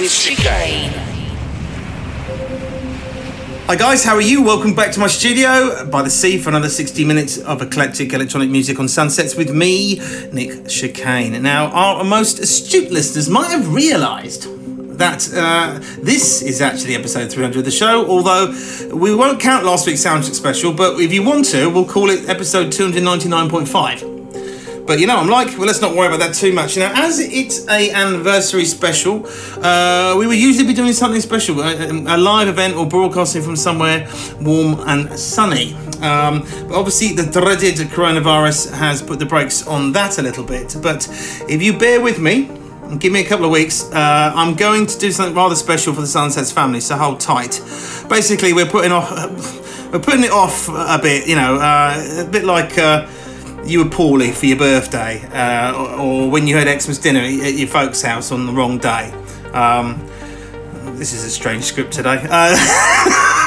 with Chicane. Hi guys, how are you? Welcome back to my studio by the sea for another 60 minutes of eclectic electronic music on Sunsets with me, Nick Chicane. Now, our most astute listeners might have realised that uh, this is actually episode 300 of the show, although we won't count last week's Soundcheck special, but if you want to, we'll call it episode 299.5. But you know, I'm like, well, let's not worry about that too much. You know, as it's a anniversary special, uh, we would usually be doing something special, a, a live event or broadcasting from somewhere warm and sunny. Um, but obviously, the dreaded coronavirus has put the brakes on that a little bit. But if you bear with me, and Give me a couple of weeks. Uh, I'm going to do something rather special for the Sunsets family, so hold tight. Basically, we're putting off, we're putting it off a bit. You know, uh, a bit like uh, you were poorly for your birthday, uh, or, or when you had Xmas dinner at your folks' house on the wrong day. Um, this is a strange script today. Uh,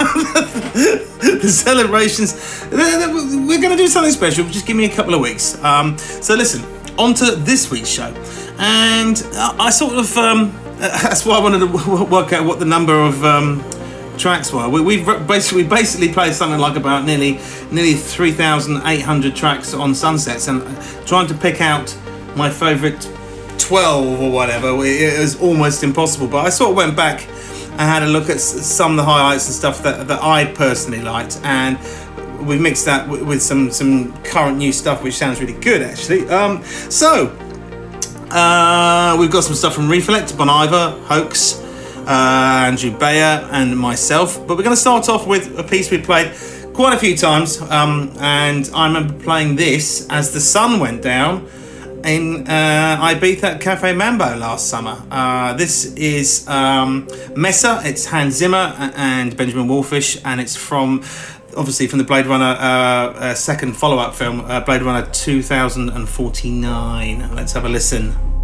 the celebrations. We're going to do something special. Just give me a couple of weeks. Um, so listen, on to this week's show, and I I sort of um, that's why I wanted to work out what the number of um, tracks were. We, we've basically we basically played something like about nearly nearly three thousand eight hundred tracks on Sunsets, and trying to pick out my favourite 12 or whatever it it was almost impossible but i sort of went back and had a look at some of the highlights and stuff that, that i personally liked and we mixed that w- with some some current new stuff which sounds really good actually um, so uh, we've got some stuff from reflect bon iver hoax uh, andrew bayer and myself but we're going to start off with a piece we played quite a few times um, and i remember playing this as the sun went down in uh, Ibiza Cafe Mambo last summer. Uh, this is um, Mesa, it's Hans Zimmer and Benjamin Wallfisch, and it's from obviously from the Blade Runner uh, uh, second follow up film, uh, Blade Runner 2049. Let's have a listen.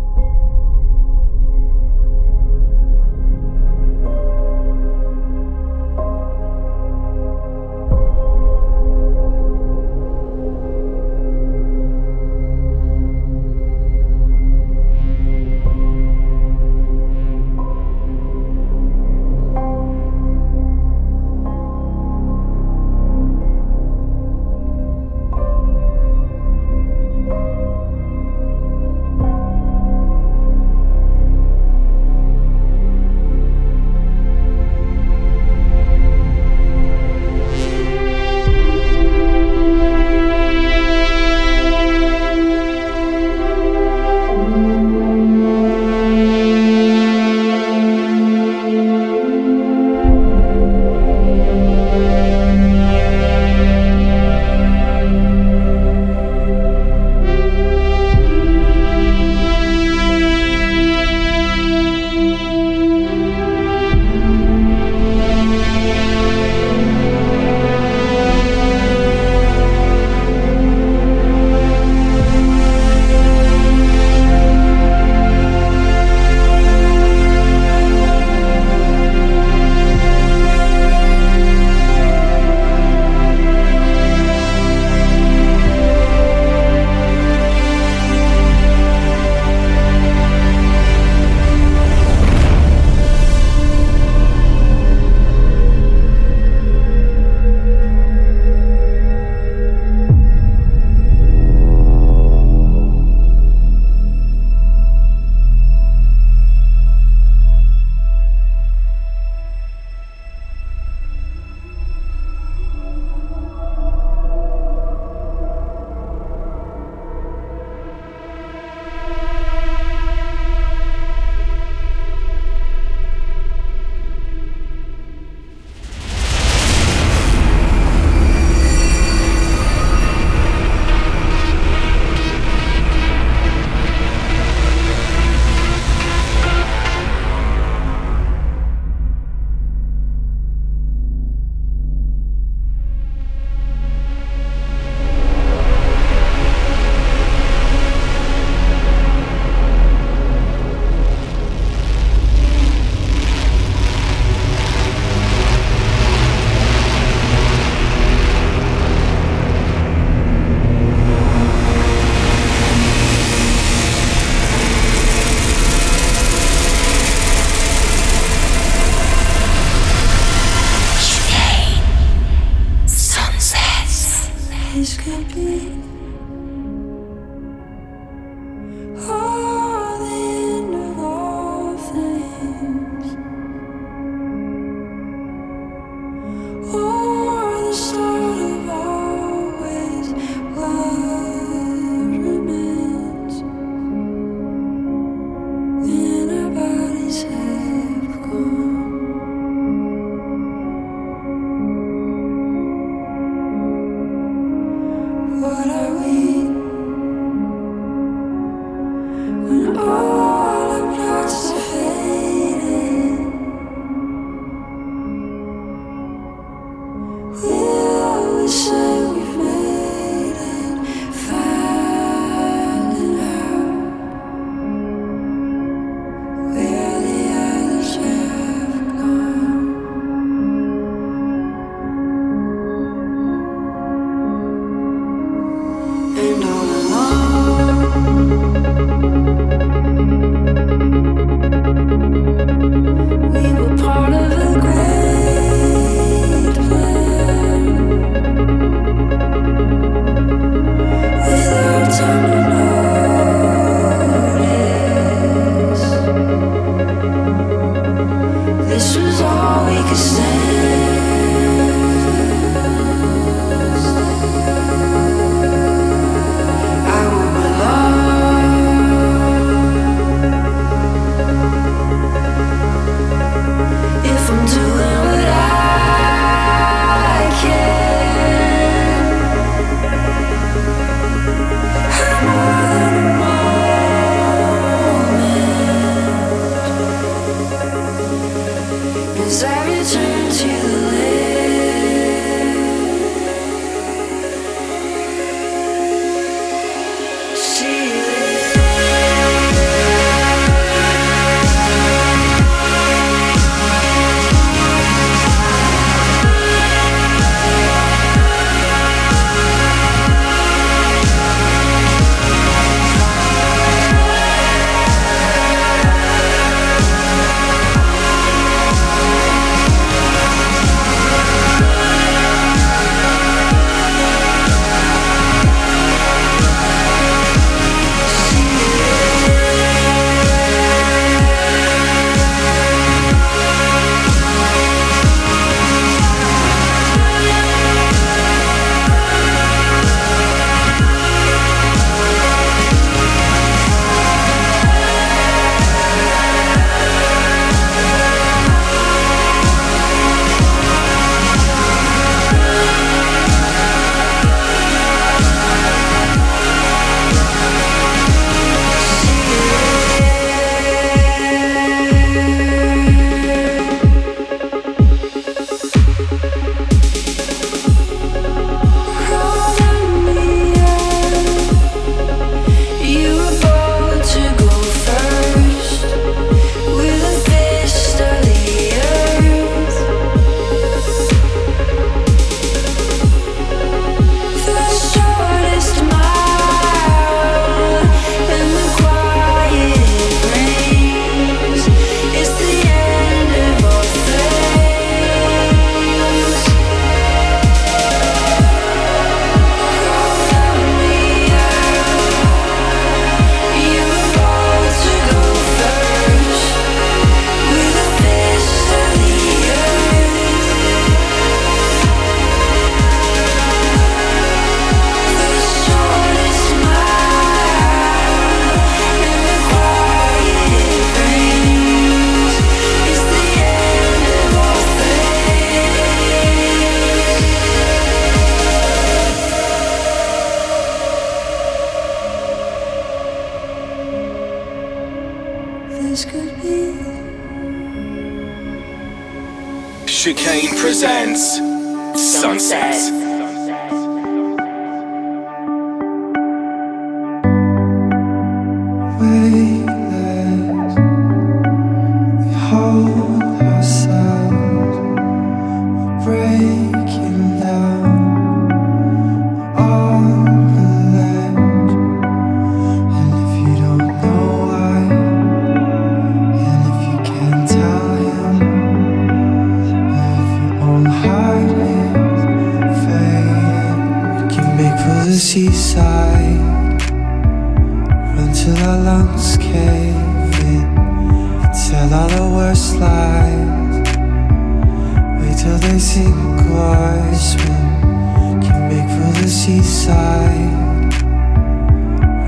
seaside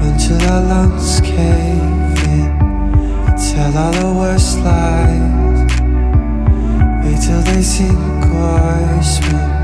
Until our lungs cave in Tell all the worst lies. Wait till they sink or swim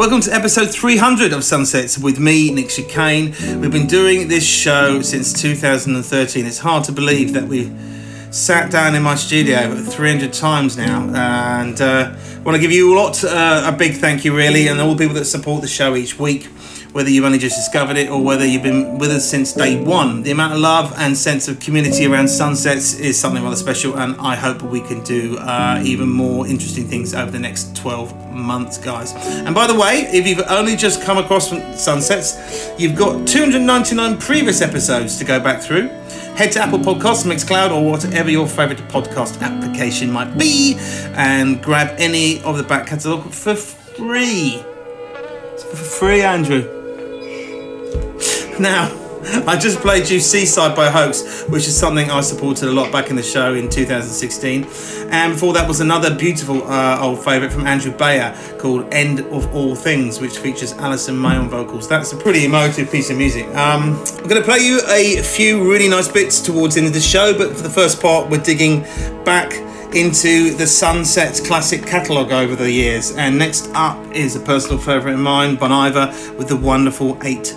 Welcome to episode 300 of Sunsets with me, Nick Chicane. We've been doing this show since 2013. It's hard to believe that we sat down in my studio 300 times now, and uh, want to give you a lot, uh, a big thank you really, and all the people that support the show each week. Whether you've only just discovered it or whether you've been with us since day one, the amount of love and sense of community around sunsets is something rather special, and I hope we can do uh, even more interesting things over the next 12 months, guys. And by the way, if you've only just come across sunsets, you've got 299 previous episodes to go back through. Head to Apple Podcasts, Mixcloud, or whatever your favourite podcast application might be, and grab any of the back catalogue for free. It's for free, Andrew. Now, I just played you Seaside by Hoax, which is something I supported a lot back in the show in 2016. And before that was another beautiful uh, old favourite from Andrew Bayer called End of All Things, which features Alison May on vocals. That's a pretty emotive piece of music. Um, I'm going to play you a few really nice bits towards the end of the show, but for the first part, we're digging back into the Sunsets classic catalogue over the years. And next up is a personal favourite of mine, Bon Iver, with the wonderful eight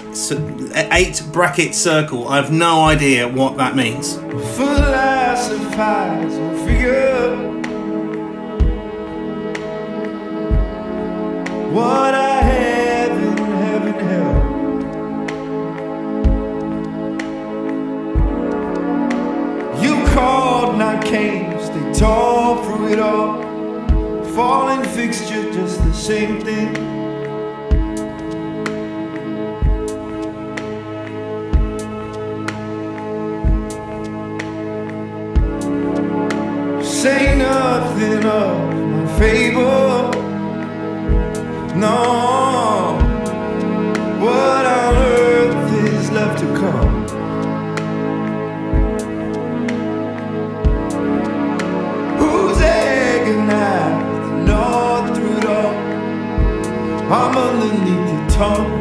eight bracket circle. I have no idea what that means. philosophize and figure what I have in heaven. You called, not came, stay tall through it all. Falling fixture, just the same thing. come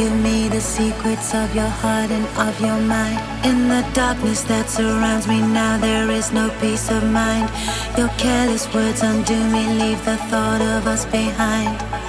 Give me the secrets of your heart and of your mind. In the darkness that surrounds me now, there is no peace of mind. Your careless words undo me, leave the thought of us behind.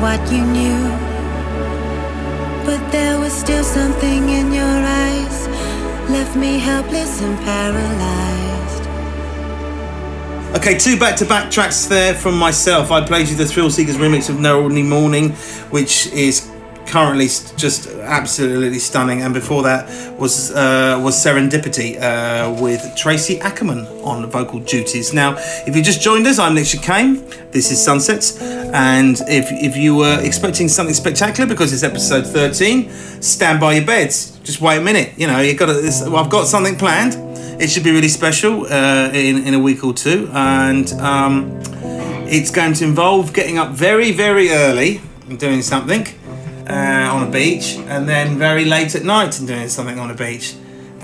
What you knew. But there was still something in your eyes, left me helpless and paralyzed. Okay, two back-to-back tracks there from myself. I played you the Thrill Seekers remix of No Ordinary Morning, which is currently just absolutely stunning. And before that was uh, was Serendipity uh, with Tracy Ackerman on vocal duties. Now, if you just joined us, I'm Nick Chicane. This is Sunsets, and if if you were expecting something spectacular because it's episode 13, stand by your beds. Just wait a minute. You know, you got to. I've got something planned. It should be really special uh, in in a week or two, and. Um, it's going to involve getting up very, very early and doing something uh, on a beach, and then very late at night and doing something on a beach.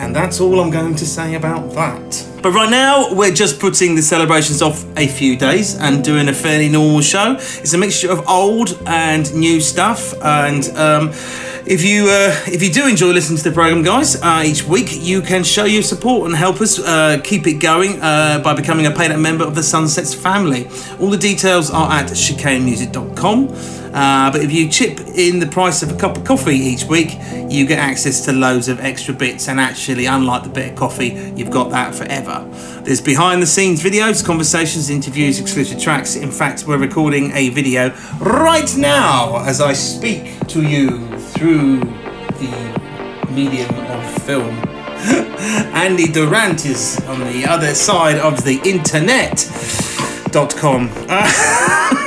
And that's all I'm going to say about that. But right now, we're just putting the celebrations off a few days and doing a fairly normal show. It's a mixture of old and new stuff, and um, if you uh, if you do enjoy listening to the program, guys, uh, each week you can show your support and help us uh, keep it going uh, by becoming a paid-up member of the Sunsets family. All the details are at chicanemusic.com. Uh, but if you chip in the price of a cup of coffee each week, you get access to loads of extra bits. And actually, unlike the bit of coffee, you've got that forever. There's behind the scenes videos, conversations, interviews, exclusive tracks. In fact, we're recording a video right now as I speak to you through the medium of film. Andy Durant is on the other side of the internet.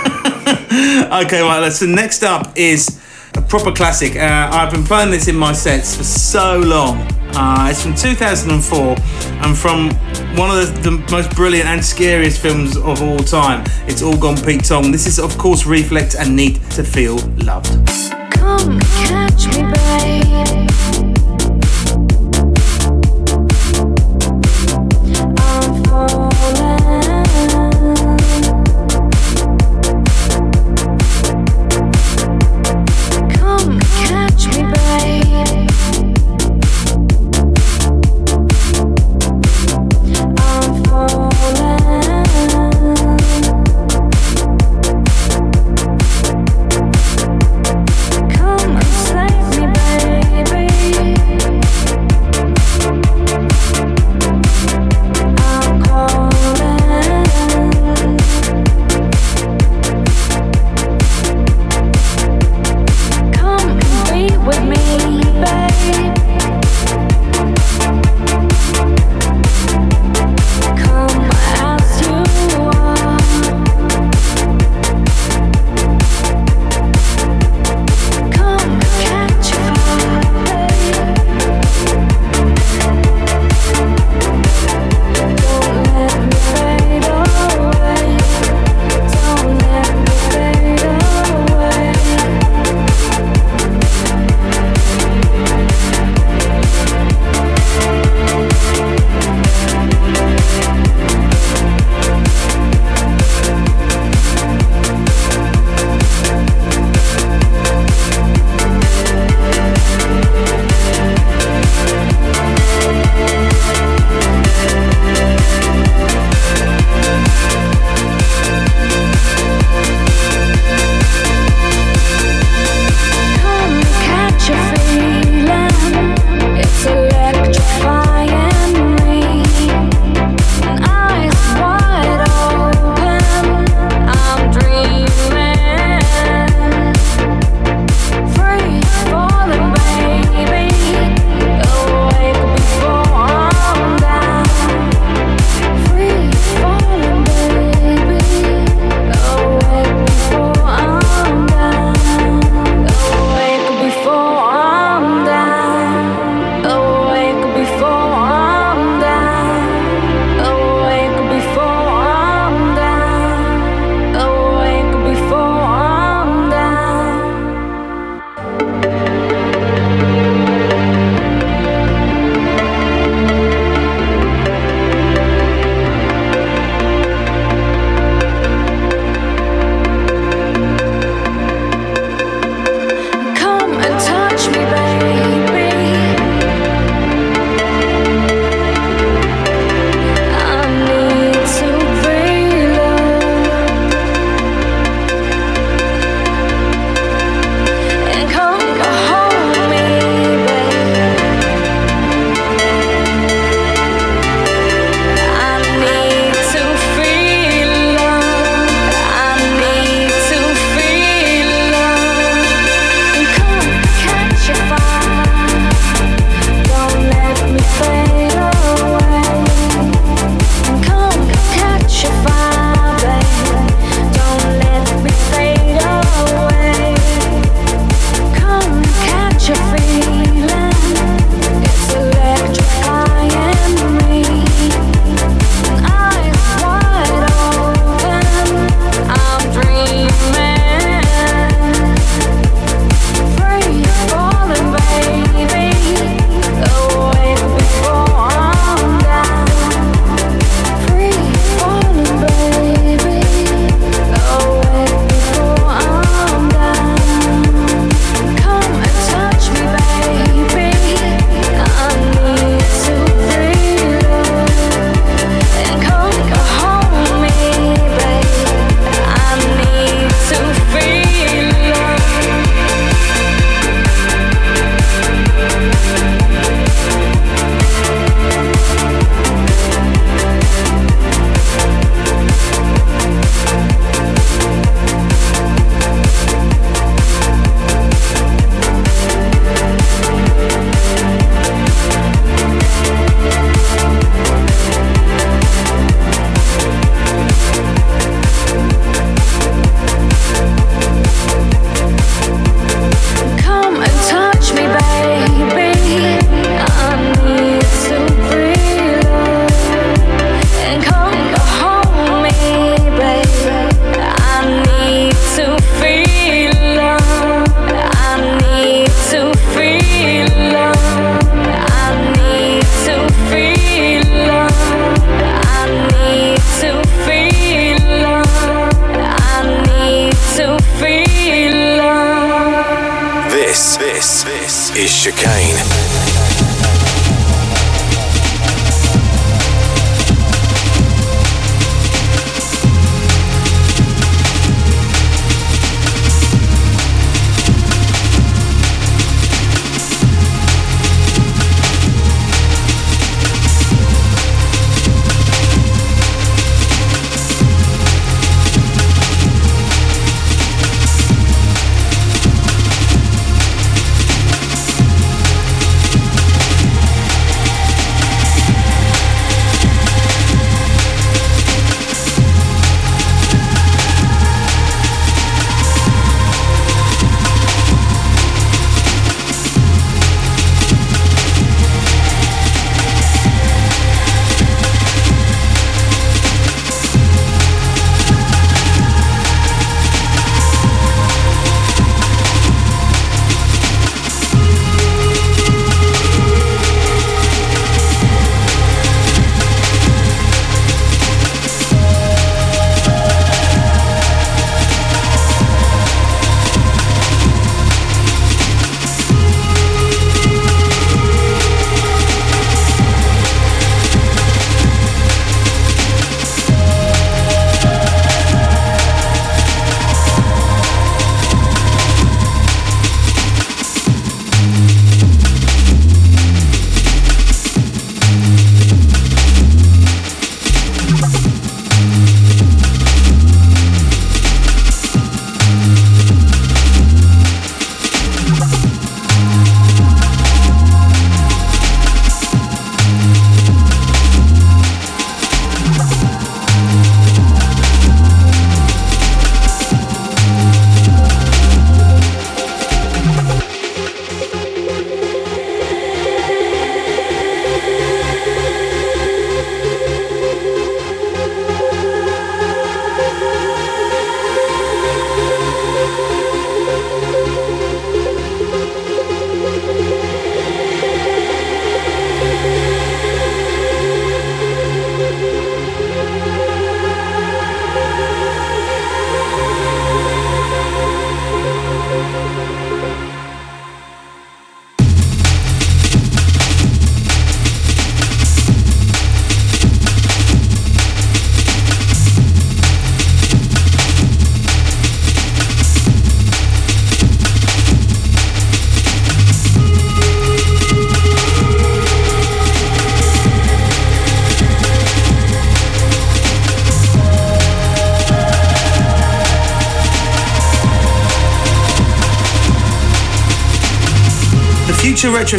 Okay, right. Listen. Next up is a proper classic. Uh, I've been playing this in my sets for so long. Uh, it's from 2004 and from one of the, the most brilliant and scariest films of all time. It's All Gone Pete Tong. This is, of course, Reflekt and Need to Feel Loved. Come catch me, babe.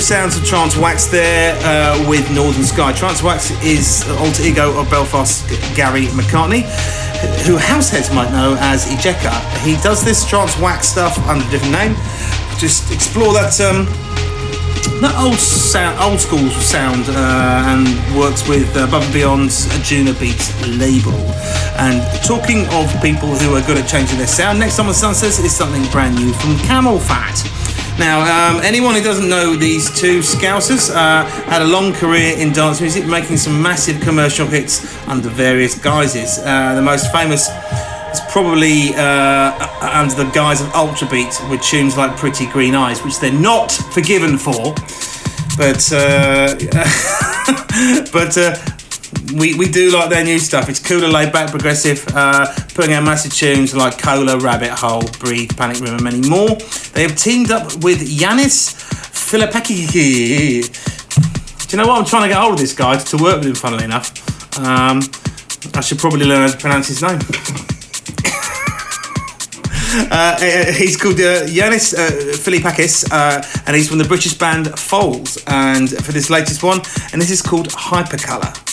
Sounds of Trance Wax there uh, with Northern Sky. Trance Wax is alter ego of Belfast Gary McCartney, who househeads might know as Ejeca. He does this Trance Wax stuff under a different name. Just explore that um, that old sound, old school sound, uh, and works with uh, Above and Beyond's Anjunabeats label. And talking of people who are good at changing their sound, next on the Sunsets is something brand new from CamelPhat. Now, um, anyone who doesn't know these two Scousers uh, had a long career in dance music, making some massive commercial hits under various guises. Uh, the most famous is probably uh, under the guise of Ultrabeat with tunes like Pretty Green Eyes, which they're not forgiven for. But uh, but uh, we, we do like their new stuff. It's cooler, laid back, progressive, uh, putting out massive tunes like Cola, Rabbit Hole, Breathe, Panic Room, and many more. They have teamed up with Yannis Filipaki. Do you know what? I'm trying to get hold of this guy to work with him, funnily enough. Um, I should probably learn how to pronounce his name. Uh, he's called uh, Yannis uh, Philippakis, uh, and he's from the British band Foals. And for this latest one, and this is called Hypercolor.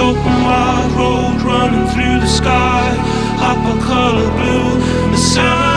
open wide road running through the sky, hop a color blue, the sound.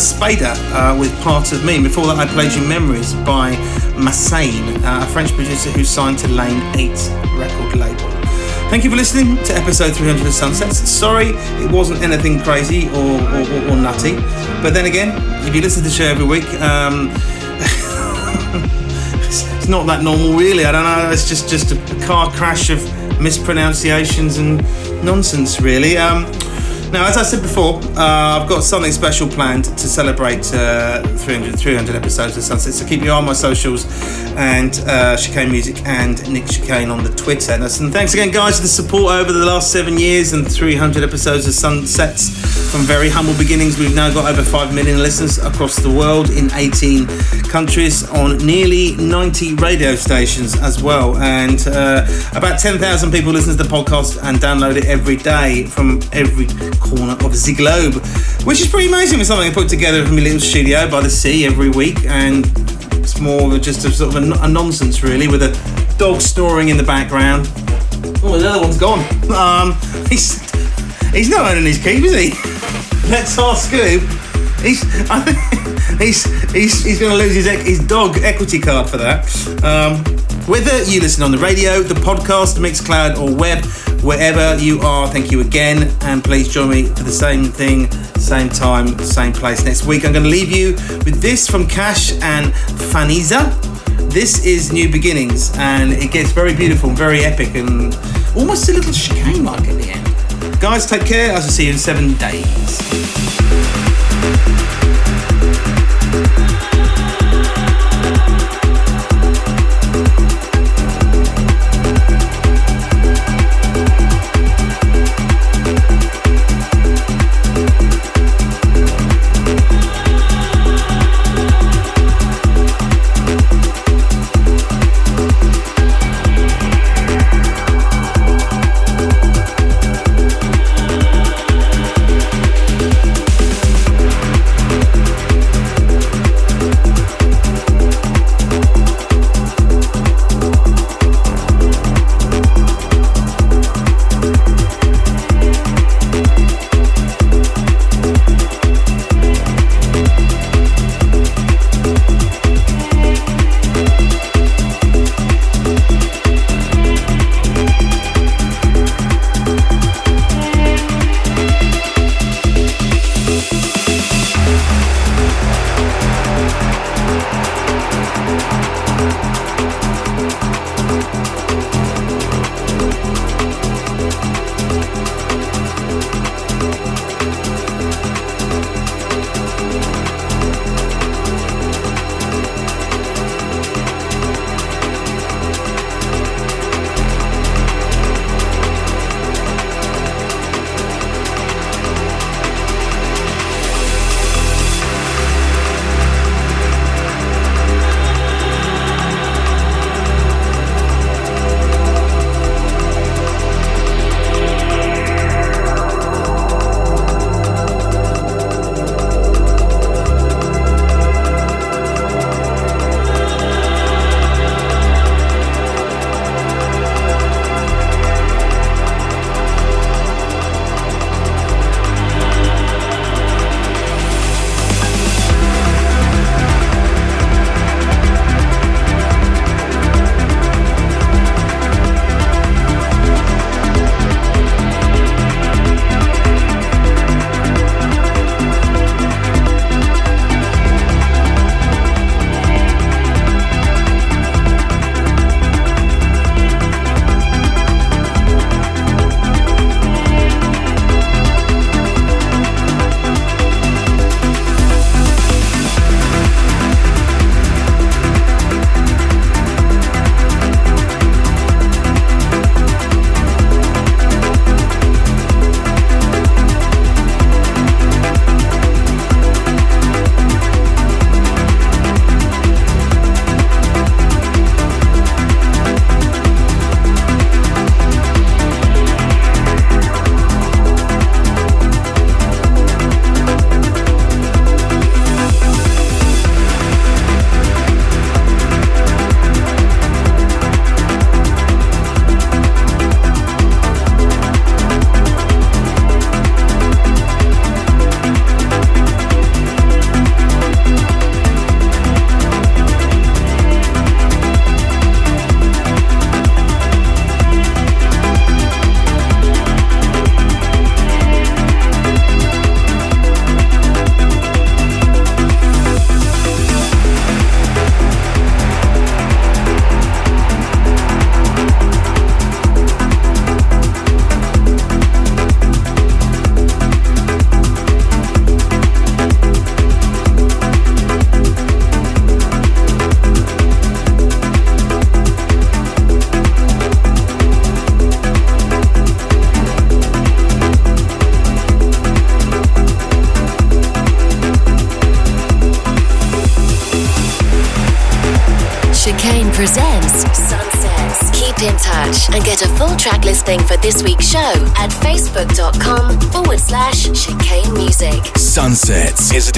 Spader uh, with Part of Me. Before that, I played you Memories by Massane, uh, a French producer who signed to Lane 8 record label. Thank you for listening to episode 300 of Sunsets. Sorry it wasn't anything crazy or, or, or, or nutty, but then again, if you listen to the show every week, um, it's not that normal, really. I don't know. It's just just a car crash of mispronunciations and nonsense, really. Um, now, as I said before, uh, I've got something special planned to celebrate uh, 300, 300 episodes of Sunset. So keep your eye on my socials and uh, Chicane Music and Nick Chicane on the Twitter. And thanks again, guys, for the support over the last seven years and 300 episodes of Sunsets. From very humble beginnings, we've now got over 5 million listeners across the world in 18 countries on nearly 90 radio stations as well. And uh, about 10,000 people listen to the podcast and download it every day from every corner of the globe, which is pretty amazing for something I put together from a little studio by the sea every week. And it's more of just a sort of a, a nonsense, really, with a dog snoring in the background. Oh, the other one's gone. Um, he's he's not earning his keep, is he? Let's ask Scoop. He's I think he's he's he's going to lose his his dog equity card for that. Um, whether you listen on the radio, the podcast, Mixcloud, or web, wherever you are, thank you again, and please join me for the same thing, same time, same place next week. I'm going to leave you with this from Cash and Faniza. This is New Beginnings, and it gets very beautiful very epic and almost a little chicane like at the end. Guys, take care. I will see you in seven days.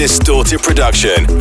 Distorted production.